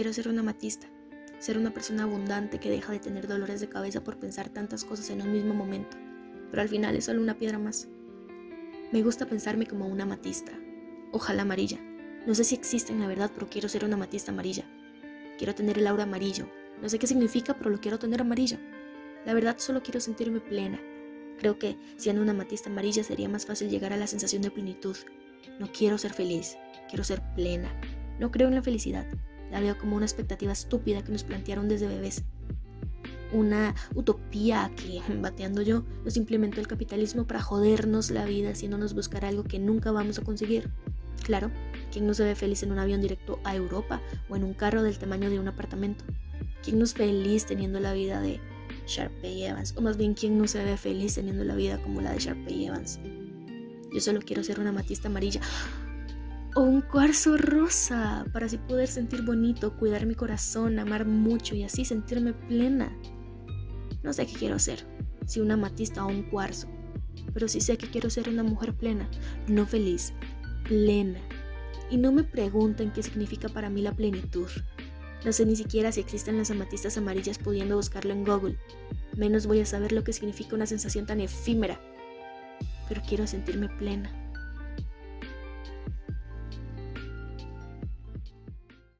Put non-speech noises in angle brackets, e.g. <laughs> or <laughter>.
quiero ser una amatista, ser una persona abundante que deja de tener dolores de cabeza por pensar tantas cosas en un mismo momento, pero al final es solo una piedra más. Me gusta pensarme como una amatista, ojalá amarilla. No sé si existe en la verdad, pero quiero ser una amatista amarilla. Quiero tener el aura amarillo. No sé qué significa, pero lo quiero tener amarillo. La verdad solo quiero sentirme plena. Creo que siendo una amatista amarilla sería más fácil llegar a la sensación de plenitud. No quiero ser feliz, quiero ser plena. No creo en la felicidad, la veo como una expectativa estúpida que nos plantearon desde bebés. Una utopía que, <laughs> bateando yo, nos implementó el capitalismo para jodernos la vida haciéndonos buscar algo que nunca vamos a conseguir. Claro, ¿quién no se ve feliz en un avión directo a Europa o en un carro del tamaño de un apartamento? ¿Quién no es feliz teniendo la vida de Sharpay Evans? O más bien, ¿quién no se ve feliz teniendo la vida como la de Sharpay Evans? Yo solo quiero ser una matista amarilla o un cuarzo rosa para así poder sentir bonito, cuidar mi corazón, amar mucho y así sentirme plena. No sé qué quiero ser, si una matista o un cuarzo, pero sí sé que quiero ser una mujer plena, no feliz, plena. Y no me pregunten qué significa para mí la plenitud. No sé ni siquiera si existen las amatistas amarillas pudiendo buscarlo en Google. Menos voy a saber lo que significa una sensación tan efímera. Pero quiero sentirme plena.